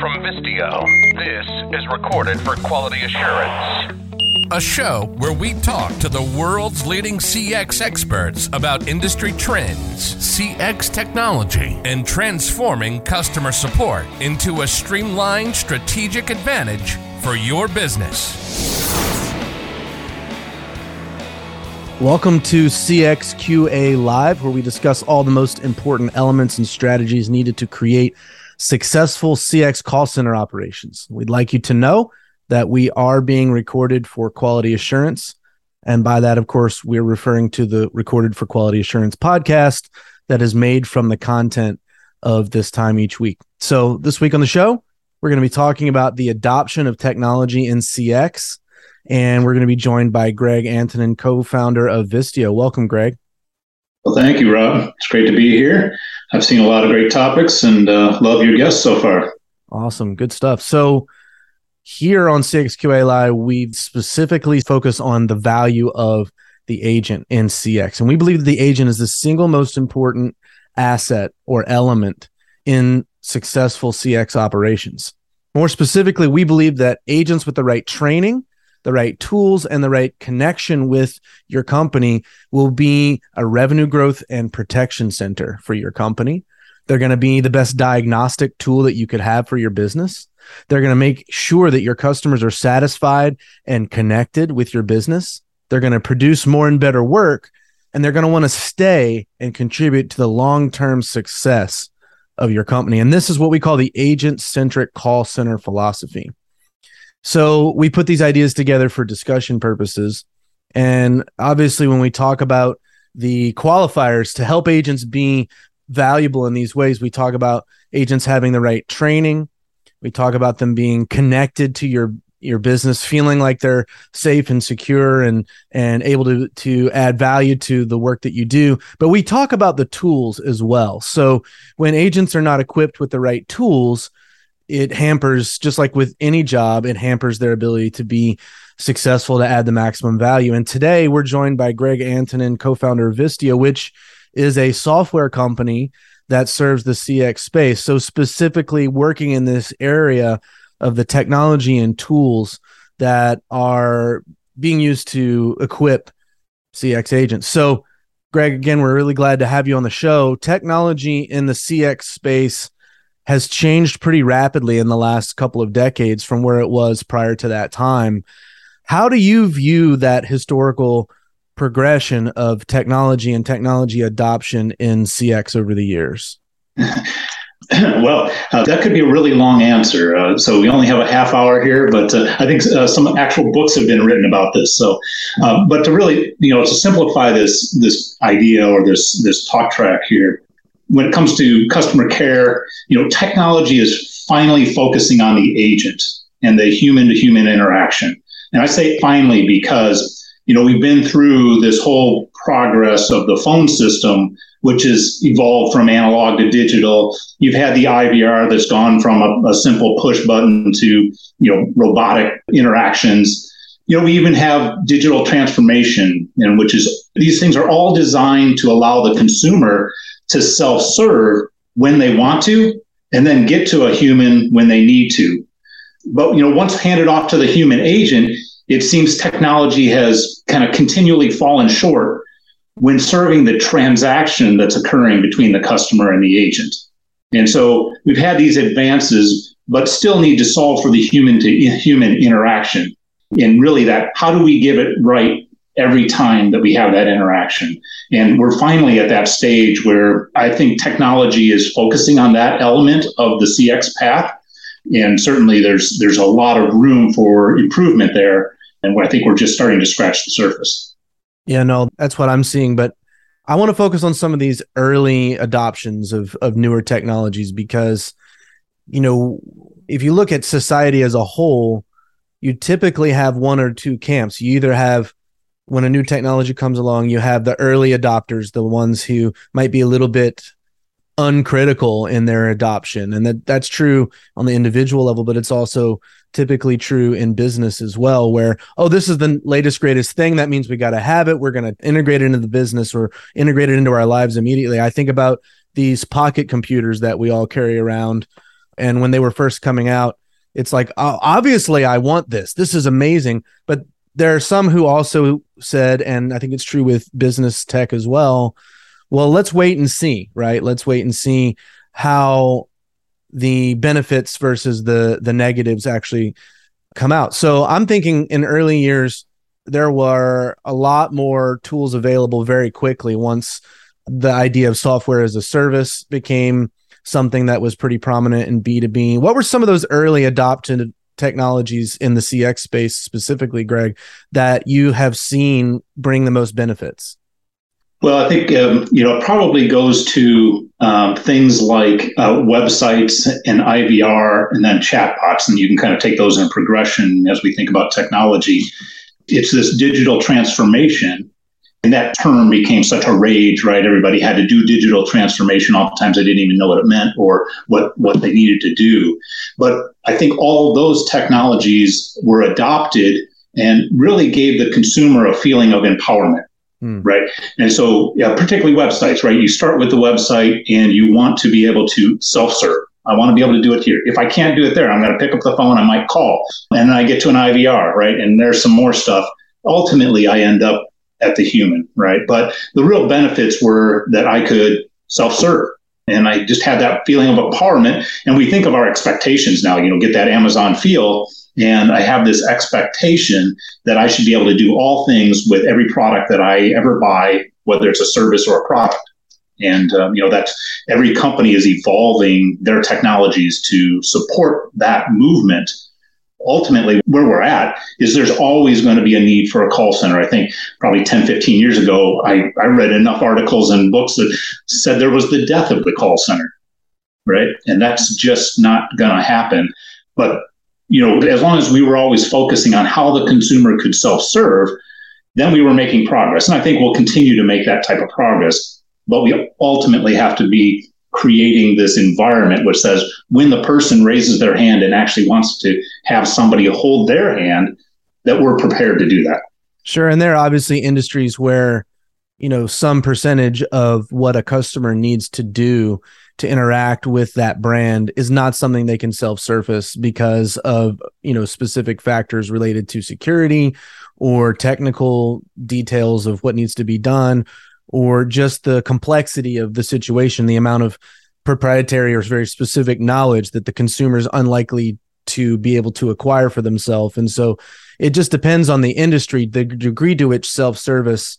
from Vistio. This is recorded for quality assurance. A show where we talk to the world's leading CX experts about industry trends, CX technology, and transforming customer support into a streamlined strategic advantage for your business. Welcome to CXQA Live, where we discuss all the most important elements and strategies needed to create successful CX call center operations. We'd like you to know that we are being recorded for quality assurance. And by that, of course, we're referring to the Recorded for Quality Assurance podcast that is made from the content of this time each week. So, this week on the show, we're going to be talking about the adoption of technology in CX and we're going to be joined by Greg Antonin, co-founder of Vistio. Welcome, Greg. Well, thank you, Rob. It's great to be here. I've seen a lot of great topics and uh, love your guests so far. Awesome, good stuff. So here on CXQA Live, we specifically focus on the value of the agent in CX, and we believe that the agent is the single most important asset or element in successful CX operations. More specifically, we believe that agents with the right training the right tools and the right connection with your company will be a revenue growth and protection center for your company. They're going to be the best diagnostic tool that you could have for your business. They're going to make sure that your customers are satisfied and connected with your business. They're going to produce more and better work, and they're going to want to stay and contribute to the long term success of your company. And this is what we call the agent centric call center philosophy. So we put these ideas together for discussion purposes. And obviously, when we talk about the qualifiers to help agents be valuable in these ways, we talk about agents having the right training. We talk about them being connected to your your business, feeling like they're safe and secure and and able to to add value to the work that you do. But we talk about the tools as well. So when agents are not equipped with the right tools, it hampers just like with any job it hampers their ability to be successful to add the maximum value. And today we're joined by greg antonin co-founder of vistio which is a software company that serves the cx space. So specifically working in this area of the technology and tools that are being used to equip cx agents. So greg again we're really glad to have you on the show. Technology in the cx space has changed pretty rapidly in the last couple of decades from where it was prior to that time. How do you view that historical progression of technology and technology adoption in CX over the years? well, uh, that could be a really long answer. Uh, so we only have a half hour here, but uh, I think uh, some actual books have been written about this. So, uh, but to really, you know, to simplify this this idea or this this talk track here, when it comes to customer care, you know, technology is finally focusing on the agent and the human to human interaction. And I say finally because, you know, we've been through this whole progress of the phone system, which has evolved from analog to digital. You've had the IVR that's gone from a, a simple push button to, you know, robotic interactions. You know, we even have digital transformation, and which is these things are all designed to allow the consumer to self serve when they want to and then get to a human when they need to. But you know, once handed off to the human agent, it seems technology has kind of continually fallen short when serving the transaction that's occurring between the customer and the agent. And so we've had these advances, but still need to solve for the human to human interaction. And really, that how do we give it right every time that we have that interaction. And we're finally at that stage where I think technology is focusing on that element of the CX path. And certainly there's there's a lot of room for improvement there. And I think we're just starting to scratch the surface. Yeah, no, that's what I'm seeing. But I want to focus on some of these early adoptions of of newer technologies because, you know, if you look at society as a whole, you typically have one or two camps. You either have when a new technology comes along, you have the early adopters, the ones who might be a little bit uncritical in their adoption. And that that's true on the individual level, but it's also typically true in business as well, where, oh, this is the latest, greatest thing. That means we got to have it. We're going to integrate it into the business or integrate it into our lives immediately. I think about these pocket computers that we all carry around And when they were first coming out, it's like, oh, obviously, I want this. This is amazing. But there are some who also said, and I think it's true with business tech as well. Well, let's wait and see, right? Let's wait and see how the benefits versus the the negatives actually come out. So I'm thinking in early years there were a lot more tools available very quickly once the idea of software as a service became something that was pretty prominent in B2B. What were some of those early adopted technologies in the CX space specifically, Greg, that you have seen bring the most benefits? Well, I think um, you know it probably goes to um, things like uh, websites and IVR, and then chatbots, and you can kind of take those in progression as we think about technology. It's this digital transformation and that term became such a rage, right? Everybody had to do digital transformation. Oftentimes they didn't even know what it meant or what, what they needed to do. But I think all those technologies were adopted and really gave the consumer a feeling of empowerment. Hmm. Right. And so, yeah, particularly websites, right? You start with the website and you want to be able to self serve. I want to be able to do it here. If I can't do it there, I'm going to pick up the phone. I might call and then I get to an IVR, right? And there's some more stuff. Ultimately, I end up at the human, right? But the real benefits were that I could self serve. And I just had that feeling of empowerment. And we think of our expectations now, you know, get that Amazon feel. And I have this expectation that I should be able to do all things with every product that I ever buy, whether it's a service or a product. And um, you know that's every company is evolving their technologies to support that movement ultimately where we're at is there's always going to be a need for a call center. I think probably 10, 15 years ago, I, I read enough articles and books that said there was the death of the call center, right? And that's just not going to happen. But, you know, as long as we were always focusing on how the consumer could self serve, then we were making progress. And I think we'll continue to make that type of progress. But we ultimately have to be creating this environment which says when the person raises their hand and actually wants to have somebody hold their hand that we're prepared to do that. Sure and there are obviously industries where you know some percentage of what a customer needs to do to interact with that brand is not something they can self-surface because of you know specific factors related to security or technical details of what needs to be done or just the complexity of the situation, the amount of proprietary or very specific knowledge that the consumer is unlikely to be able to acquire for themselves. And so it just depends on the industry, the degree to which self service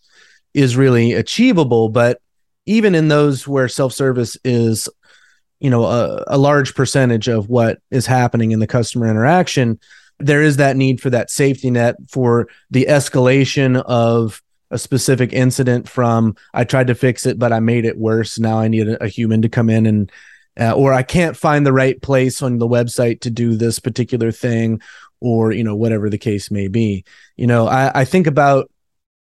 is really achievable. But even in those where self service is, you know, a, a large percentage of what is happening in the customer interaction, there is that need for that safety net for the escalation of a specific incident from I tried to fix it, but I made it worse. Now I need a, a human to come in and, uh, or I can't find the right place on the website to do this particular thing, or you know whatever the case may be. You know, I, I think about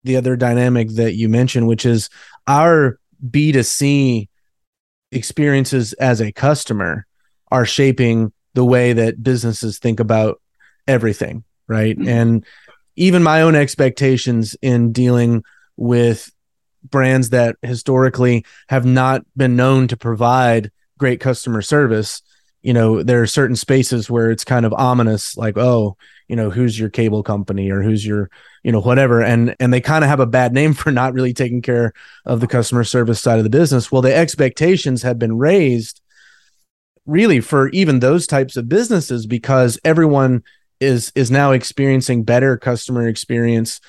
the other dynamic that you mentioned, which is our B 2 C experiences as a customer are shaping the way that businesses think about everything, right? Mm-hmm. And even my own expectations in dealing with brands that historically have not been known to provide great customer service. You know there are certain spaces where it's kind of ominous like oh you know who's your cable company or who's your you know whatever. And and they kind of have a bad name for not really taking care of the customer service side of the business. Well the expectations have been raised really for even those types of businesses because everyone is is now experiencing better customer experience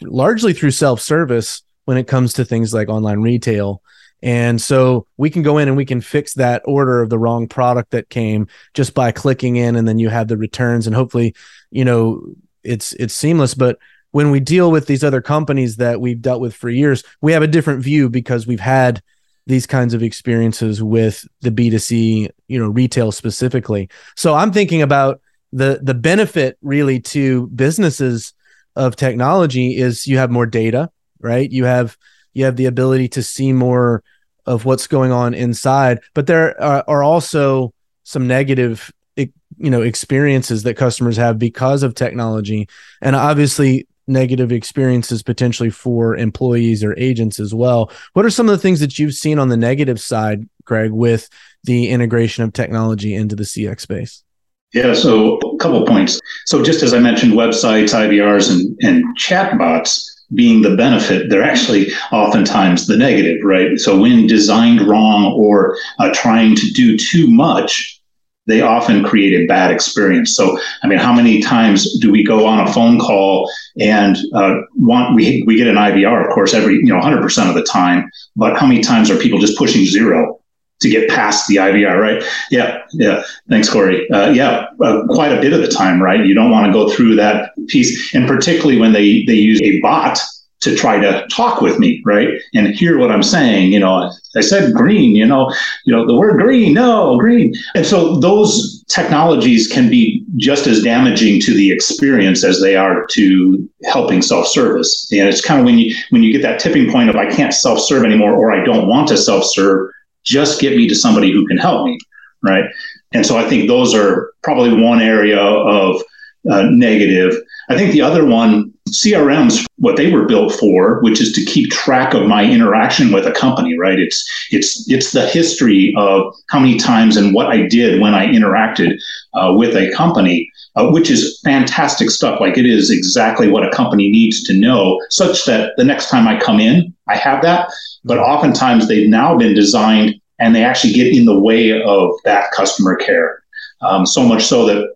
largely through self-service when it comes to things like online retail. And so we can go in and we can fix that order of the wrong product that came just by clicking in and then you have the returns. And hopefully you know it's it's seamless. But when we deal with these other companies that we've dealt with for years we have a different view because we've had these kinds of experiences with the B2C, you know, retail specifically. So I'm thinking about the the benefit really to businesses of technology is you have more data, right? You have you have the ability to see more of what's going on inside, but there are, are also some negative you know experiences that customers have because of technology and obviously negative experiences potentially for employees or agents as well what are some of the things that you've seen on the negative side greg with the integration of technology into the CX space? Yeah, so a couple points. So just as I mentioned, websites, IVRs, and, and chatbots being the benefit, they're actually oftentimes the negative, right? So when designed wrong or uh, trying to do too much, they often create a bad experience. So, I mean, how many times do we go on a phone call and uh, want we we get an IVR, of course, every you know 100 percent of the time, but how many times are people just pushing zero to get past the IVR, right? Yeah, yeah. Thanks, Corey. Uh, yeah, uh, quite a bit of the time, right? You don't want to go through that piece, and particularly when they they use a bot to try to talk with me, right? And hear what I'm saying. You know, I said green, you know, you know, the word green, no, green. And so those technologies can be just as damaging to the experience as they are to helping self-service. And it's kind of when you when you get that tipping point of I can't self-serve anymore or I don't want to self-serve, just get me to somebody who can help me, right? And so I think those are probably one area of uh, negative. I think the other one, CRMs, what they were built for, which is to keep track of my interaction with a company, right? It's it's it's the history of how many times and what I did when I interacted uh, with a company, uh, which is fantastic stuff. Like it is exactly what a company needs to know, such that the next time I come in, I have that. But oftentimes they've now been designed and they actually get in the way of that customer care. Um, so much so that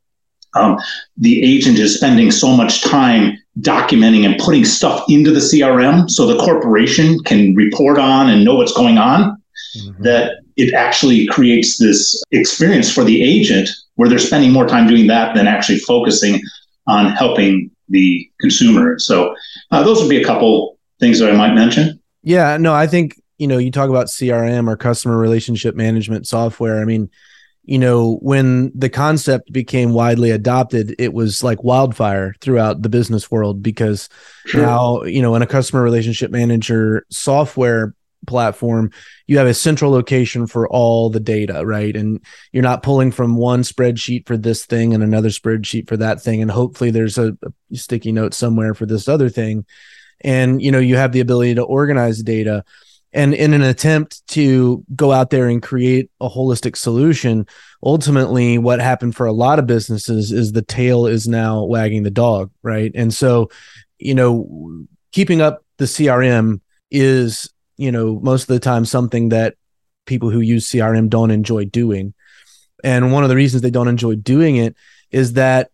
um, the agent is spending so much time documenting and putting stuff into the CRM so the corporation can report on and know what's going on mm-hmm. that it actually creates this experience for the agent where they're spending more time doing that than actually focusing on helping the consumer. So uh, those would be a couple things that I might mention. Yeah, no, I think you know you talk about CRM or customer relationship management software. I mean, you know, when the concept became widely adopted, it was like wildfire throughout the business world because sure. now, you know, in a customer relationship manager software platform, you have a central location for all the data, right? And you're not pulling from one spreadsheet for this thing and another spreadsheet for that thing. And hopefully there's a, a sticky note somewhere for this other thing. And, you know, you have the ability to organize data. And in an attempt to go out there and create a holistic solution ultimately what happened for a lot of businesses is the tail is now wagging the dog right? And so you know keeping up the crm is you know most of the time something that people who use crm don't enjoy doing. And one of the reasons they don't enjoy doing it is that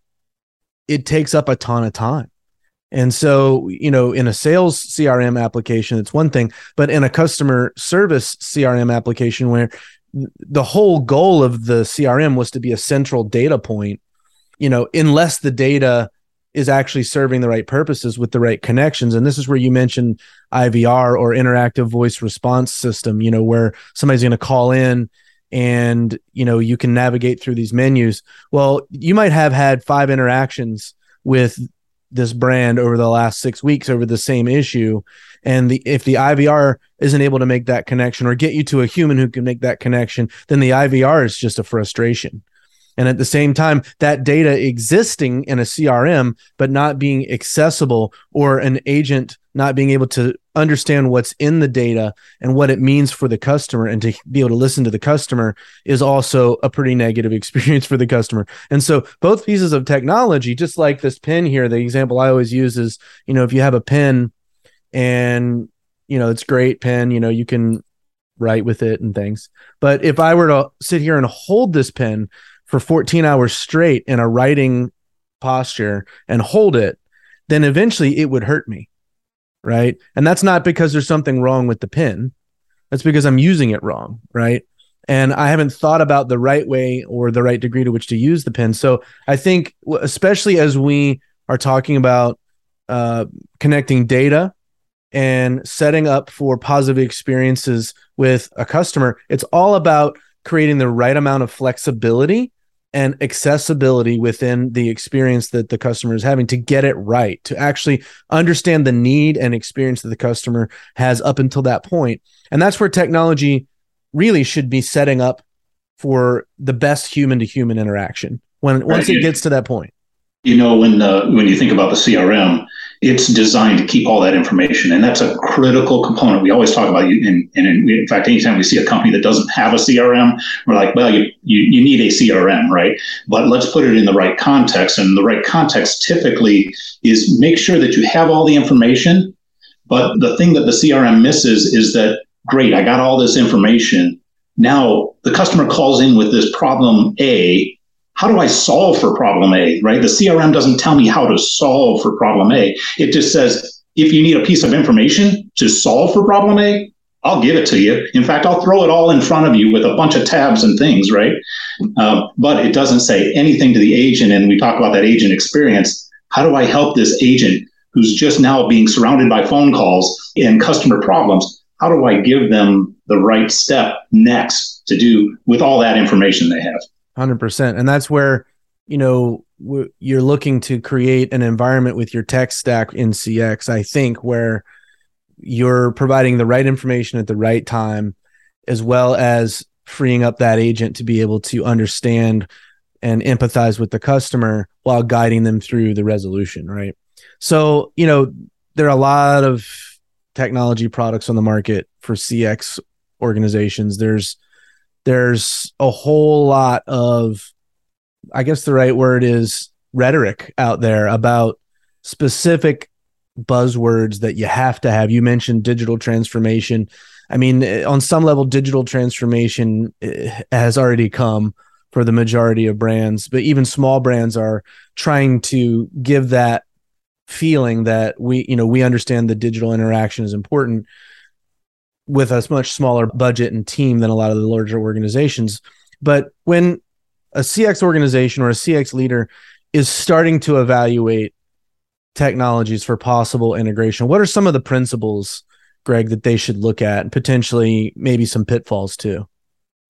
it takes up a ton of time and so, you know, in a sales CRM application, it's one thing, but in a customer service CRM application where the whole goal of the CRM was to be a central data point, you know, unless the data is actually serving the right purposes with the right connections. And this is where you mentioned IVR or interactive voice response system, you know, where somebody's going to call in and, you know, you can navigate through these menus. Well, you might have had five interactions with this brand over the last six weeks over the same issue. And the if the ivr isn't able to make that connection or get you to a human who can make that connection then the ivr is just a frustration. And at the same time that data existing in a crm but not being accessible or an agent not being able to understand what's in the data and what it means for the customer and to be able to listen to the customer is also a pretty negative experience for the customer. And so both pieces of technology, just like this pen here, the example I always use is, you know, if you have a pen and, you know, it's great pen, you know, you can write with it and things. But if I were to sit here and hold this pen for 14 hours straight in a writing posture and hold it, then eventually it would hurt me right? And that's not because there's something wrong with the pin. That's because I'm using it wrong, right? And I haven't thought about the right way or the right degree to which to use the pin. So I think, especially as we are talking about uh, connecting data and setting up for positive experiences with a customer, it's all about creating the right amount of flexibility and accessibility within the experience that the customer is having to get it right, to actually understand the need and experience that the customer has up until that point. And that's where technology really should be setting up for the best human to human interaction when once right. it gets to that point. You know, when uh, when you think about the CRM, it's designed to keep all that information. And that's a critical component. We always talk about it. And, and in, in, fact, anytime we see a company that doesn't have a CRM, we're like, well, you, you, you need a CRM, right? But let's put it in the right context. And the right context typically is make sure that you have all the information. But the thing that the CRM misses is that, great, I got all this information. Now the customer calls in with this problem A how do I solve for problem A, right? The CRM doesn't tell me how to solve for problem A. It just says, if you need a piece of information to solve for problem A, I'll give it to you. In fact, I'll throw it all in front of you with a bunch of tabs and things, right? Um, but it doesn't say anything to the agent. And we talk about that agent experience. How do I help this agent who's just now being surrounded by phone calls and customer problems? How do I give them the right step next to do with all that information they have? Hundred percent, and that's where you know you're looking to create an environment with your tech stack in CX. I think where you're providing the right information at the right time, as well as freeing up that agent to be able to understand and empathize with the customer while guiding them through the resolution. Right. So you know there are a lot of technology products on the market for CX organizations. There's there's a whole lot of i guess the right word is rhetoric out there about specific buzzwords that you have to have. You mentioned digital transformation. I mean on some level digital transformation eh, has already come for the majority of brands but even small brands are trying to give that feeling that we you know we understand the digital interaction is important with a much smaller budget and team than a lot of the larger organizations. But when a CX organization or a CX leader is starting to evaluate technologies for possible integration, what are some of the principles, Greg, that they should look at and potentially maybe some pitfalls too?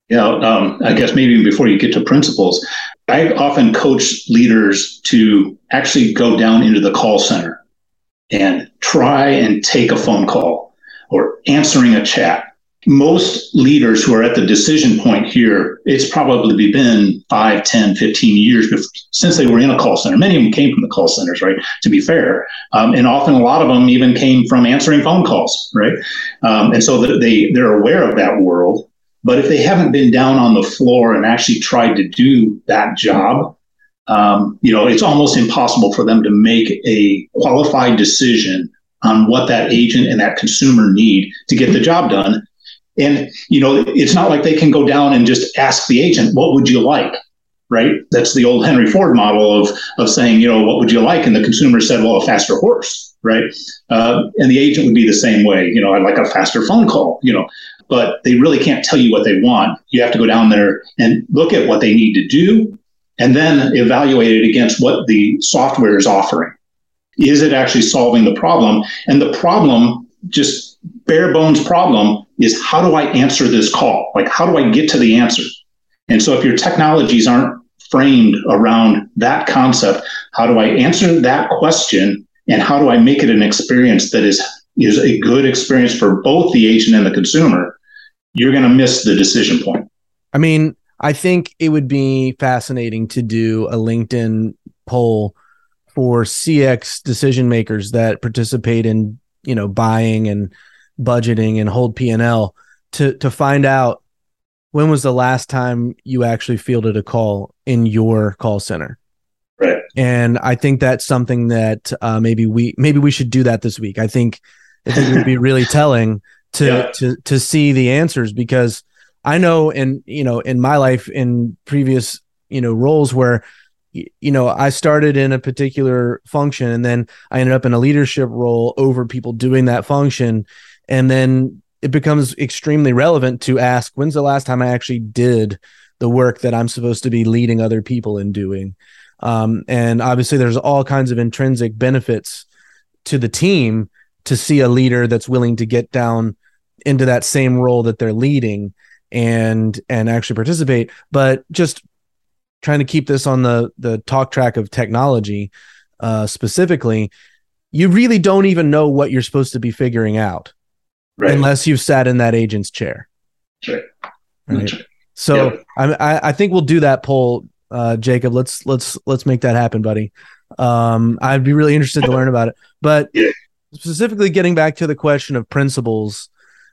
Yeah, um, I guess maybe before you get to principles, I often coach leaders to actually go down into the call center and try and take a phone call or answering a chat. Most leaders who are at the decision point here, it's probably been 5, 10, 15 years before, since they were in a call center. Many of them came from the call centers, right? To be fair. Um, and often a lot of them even came from answering phone calls, right? Um, and so they, they're aware of that world. But if they haven't been down on the floor and actually tried to do that job, um, you know, it's almost impossible for them to make a qualified decision on what that agent and that consumer need to get the job done. And, you know, it's not like they can go down and just ask the agent, what would you like? Right. That's the old Henry Ford model of, of saying, you know, what would you like? And the consumer said, well, a faster horse. Right. Uh, and the agent would be the same way. You know, I'd like a faster phone call, you know, but they really can't tell you what they want. You have to go down there and look at what they need to do and then evaluate it against what the software is offering. Is it actually solving the problem? And the problem, just bare bones problem, is how do I answer this call? Like, how do I get to the answer? And so if your technologies aren't framed around that concept, how do I answer that question? And how do I make it an experience that is, is a good experience for both the agent and the consumer? You're going to miss the decision point. I mean, I think it would be fascinating to do a LinkedIn poll for CX decision makers that participate in, you know, buying and budgeting and hold P&L to to find out when was the last time you actually fielded a call in your call center. Right. And I think that's something that uh, maybe we maybe we should do that this week. I think I think it would be really telling to yeah. to to see the answers because I know in you know in my life in previous you know roles where you know, I started in a particular function and then I ended up in a leadership role over people doing that function. And then it becomes extremely relevant to ask when's the last time I actually did the work that I'm supposed to be leading other people in doing? Um, and obviously, there's all kinds of intrinsic benefits to the team to see a leader that's willing to get down into that same role that they're leading and and actually participate but just trying to keep this on the the talk track of technology uh, specifically, you really don't even know what you're supposed to be figuring out right. unless you've sat in that agent's chair. Right. right? So I, I think we'll do that poll, uh, Jacob. Let's let's let's make that happen, buddy. Um, I'd be really interested to learn about it. But specifically getting back to the question of principles,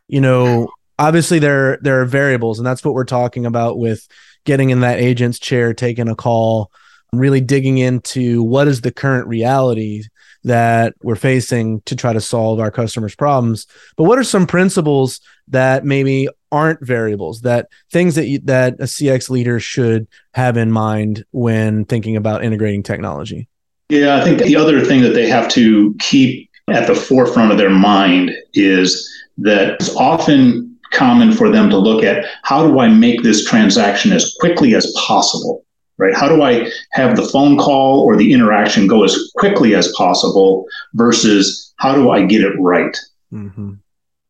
you know, obviously there there are variables, and that's what we're talking about with getting in that agent's chair, taking a call, really digging into what is the current reality that we're facing to try to solve our customers' problems. But what are some principles that maybe aren't variables that things that you, that a CX leader should have in mind when thinking about integrating technology? Yeah, I think the other thing that they have to keep at the forefront of their mind is that often common for them to look at how do I make this transaction as quickly as possible, right? How do I have the phone call or the interaction go as quickly as possible versus how do I get it right? Mm-hmm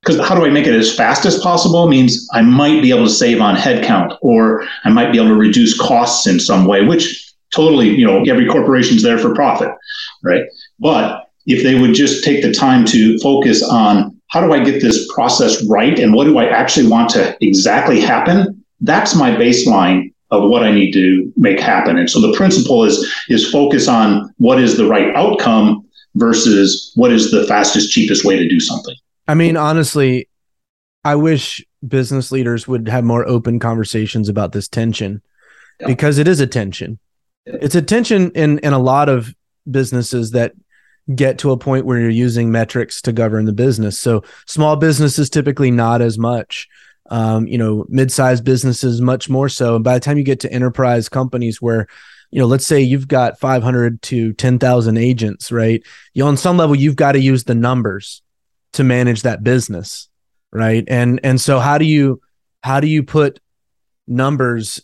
because how do I make it as fast as possible means I might be able to save on headcount or I might be able to reduce costs in some way, which totally, you know, every corporation's there for profit, right? But if they would just take the time to focus on how do I get this process right and what do I actually want to exactly happen, that's my baseline of what I need to make happen. And so the principle is is focus on what is the right outcome versus what is the fastest, cheapest way to do something. I mean, honestly, I wish business leaders would have more open conversations about this tension yeah. because it is a tension. Yeah. It's a tension in in a lot of businesses that get to a point where you're using metrics to govern the business. So small businesses typically not as much. Um, you know, mid-sized businesses much more so. And by the time you get to enterprise companies where you know, let's say you've got 500 to 10,000 agents, right? You on some level you've got to use the numbers to manage that business right and and so how do you how do you put numbers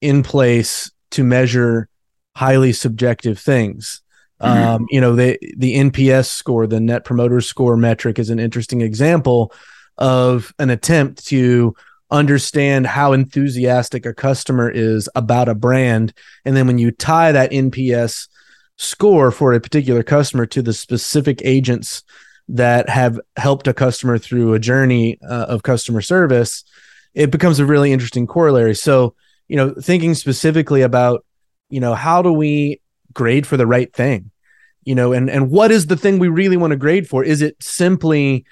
in place to measure highly subjective things mm-hmm. um, you know the the nps score the net promoter score metric is an interesting example of an attempt to understand how enthusiastic a customer is about a brand and then when you tie that nps score for a particular customer to the specific agents that have helped a customer through a journey uh, of customer service, it becomes a really interesting corollary. So, you know, thinking specifically about, you know, how do we grade for the right thing? You know, and and what is the thing we really want to grade for? Is it simply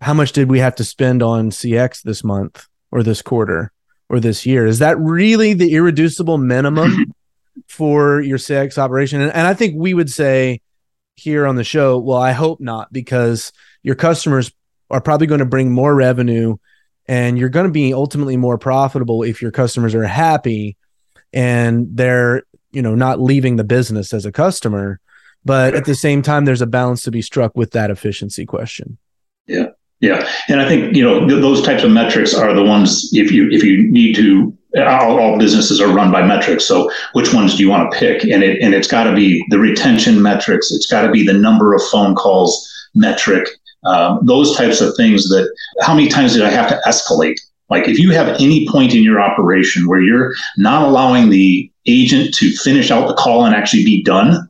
how much did we have to spend on CX this month or this quarter or this year? Is that really the irreducible minimum for your CX operation? And, and I think we would say here on the show, well, I hope not, because your customers are probably going to bring more revenue and you're going to be ultimately more profitable if your customers are happy and they're, you know, not leaving the business as a customer. But at the same time, there's a balance to be struck with that efficiency question. Yeah. Yeah, and I think you know th- those types of metrics are the ones if you if you need to all, all, businesses are run by metrics. So which ones do you want to pick? And it and it's got to be the retention metrics. It's got to be the number of phone calls metric. Um, those types of things. That how many times did I have to escalate? Like if you have any point in your operation where you're not allowing the agent to finish out the call and actually be done,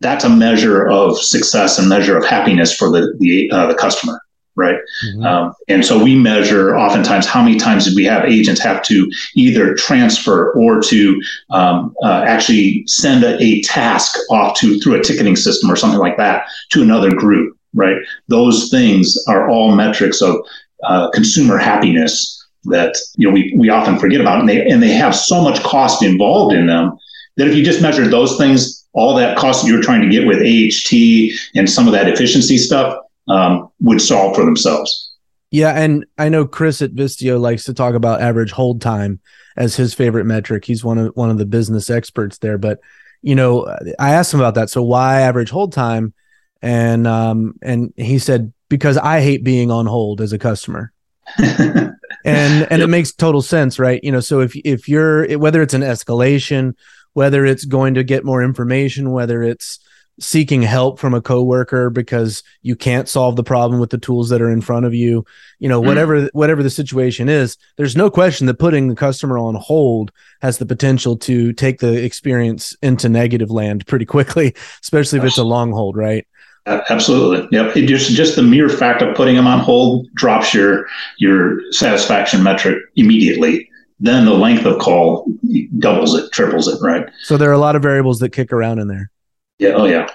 that's a measure of success and measure of happiness for the the, uh, the customer right? Mm-hmm. Um, and so we measure oftentimes how many times did we have agents have to either transfer or to um, uh, actually send a, a, task off to through a ticketing system or something like that to another group, right? Those things are all metrics of uh, consumer happiness that you know we, we often forget about, and they and they have so much cost involved in them that if you just measured those things, all that cost that you're trying to get with AHT and some of that efficiency stuff um, would solve for themselves. Yeah, and I know Chris at Vistio likes to talk about average hold time as his favorite metric. He's one of one of the business experts there, but you know, I asked him about that. So why average hold time? And um, and he said because I hate being on hold as a customer. and and yep. it makes total sense, right? You know, so if if you're whether it's an escalation, whether it's going to get more information, whether it's seeking help from a coworker because you can't solve the problem with the tools that are in front of you you know mm. whatever mm. whatever the situation is there's no question that putting the customer on hold has the potential to take the experience into negative land pretty quickly especially if it's a long hold right absolutely yep it just just the mere fact of putting them on hold drops your your satisfaction metric immediately then the length of call doubles it triples it right so there are a lot of variables that kick around in there Yeah. Oh, yeah.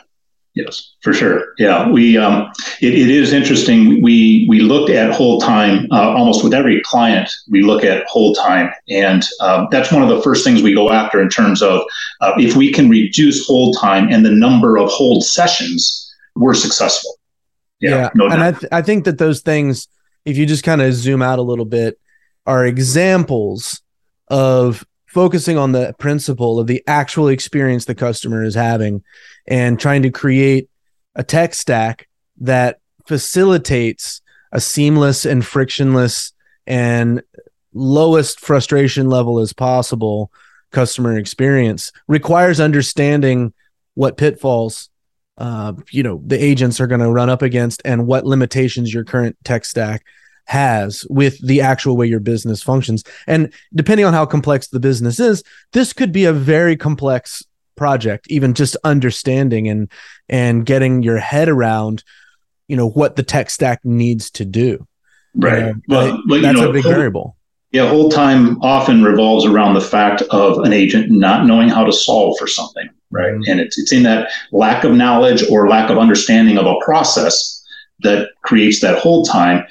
Yes, for sure. Yeah, we um, it, it is interesting. We we looked at hold time uh, almost with every client. We look at hold time, and um, that's one of the first things we go after in terms of uh, if we can reduce hold time and the number of hold sessions, we're successful. Yeah, yeah. No and I th- I think that those things, if you just kind of zoom out a little bit, are examples of focusing on the principle of the actual experience the customer is having and trying to create a tech stack that facilitates a seamless and frictionless and lowest frustration level as possible customer experience requires understanding what pitfalls uh, you know the agents are going to run up against and what limitations your current tech stack has with the actual way your business functions. And depending on how complex the business is, this could be a very complex project, even just understanding and and getting your head around, you know, what the tech stack needs to do. Right. Uh, well, but, that's know, a big variable. Yeah, hold time often revolves around the fact of an agent not knowing how to solve for something, right? Mm-hmm. And it's it's in that lack of knowledge or lack of understanding of a process that creates that hold time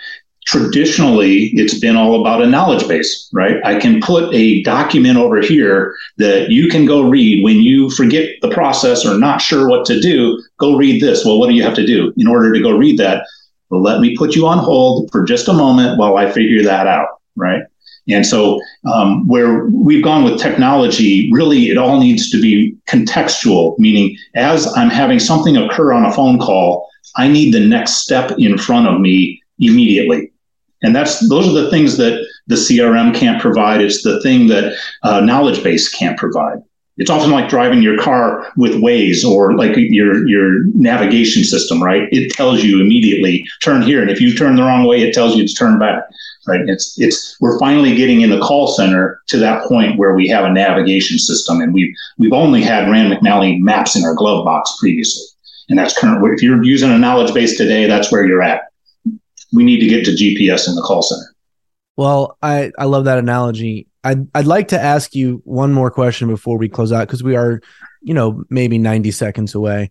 traditionally it's been all about a knowledge base, right? I can put a document over here that you can go read when you forget the process or not sure what to do. Go read this. Well, what do you have to do in order to go read that? Well, let me put you on hold for just a moment while I figure that out, right? And so, um, where we've gone with technology, really, it all needs to be contextual, meaning as I'm having something occur on a phone call, I need the next step in front of me immediately. And that's those are the things that the CRM can't provide. It's the thing that uh, knowledge base can't provide. It's often like driving your car with Waze or like your your navigation system, right? It tells you immediately turn here, and if you turn the wrong way, it tells you to turn back, right? It's it's we're finally getting in the call center to that point where we have a navigation system, and we've we've only had Rand McNally maps in our glove box previously, and that's current. If you're using a knowledge base today, that's where you're at we need to get to GPS in the call center. Well, I, I love that analogy. I'd, I'd like to ask you one more question before we close out because we are, you know, maybe 90 seconds away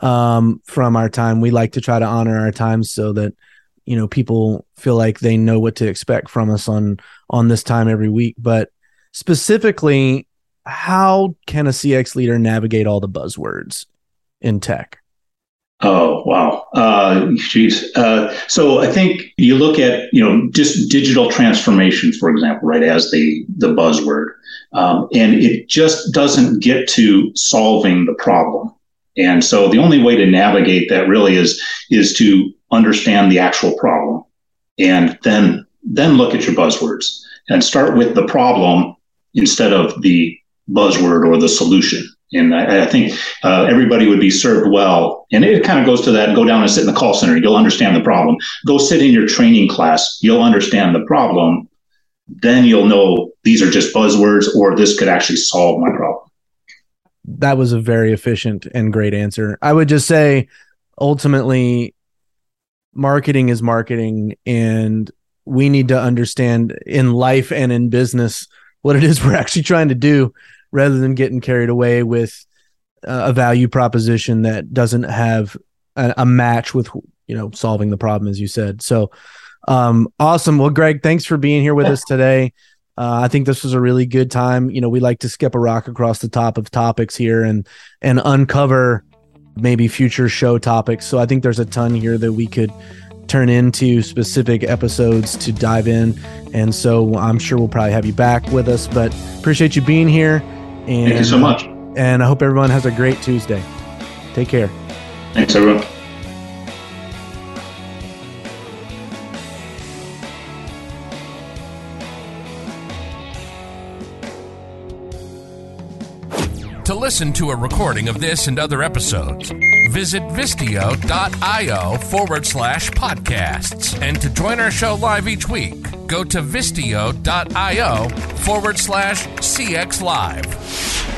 um, from our time. We like to try to honor our time so that, you know, people feel like they know what to expect from us on on this time every week. But specifically, how can a CX leader navigate all the buzzwords in tech? Oh wow, uh, geez. Uh, so I think you look at you know just digital transformation, for example, right as the the buzzword, um, and it just doesn't get to solving the problem. And so the only way to navigate that really is is to understand the actual problem, and then then look at your buzzwords and start with the problem instead of the buzzword or the solution. And I, I think uh, everybody would be served well. And it kind of goes to that go down and sit in the call center. You'll understand the problem. Go sit in your training class. You'll understand the problem. Then you'll know these are just buzzwords or this could actually solve my problem. That was a very efficient and great answer. I would just say ultimately, marketing is marketing. And we need to understand in life and in business what it is we're actually trying to do rather than getting carried away with a value proposition that doesn't have a, a, match with you know solving the problem as you said so um awesome well greg thanks for being here with us today uh, i think this was a really good time you know we like to skip a rock across the top of topics here and and uncover maybe future show topics so i think there's a ton here that we could turn into specific episodes to dive in and so i'm sure we'll probably have you back with us but appreciate you being here and, Thank you so much. And I hope everyone has a great Tuesday. Take care. Thanks, everyone. Listen to a recording of this and other episodes, visit Vistio.io forward slash podcasts. And to join our show live each week, go to Vistio.io forward slash CX Live.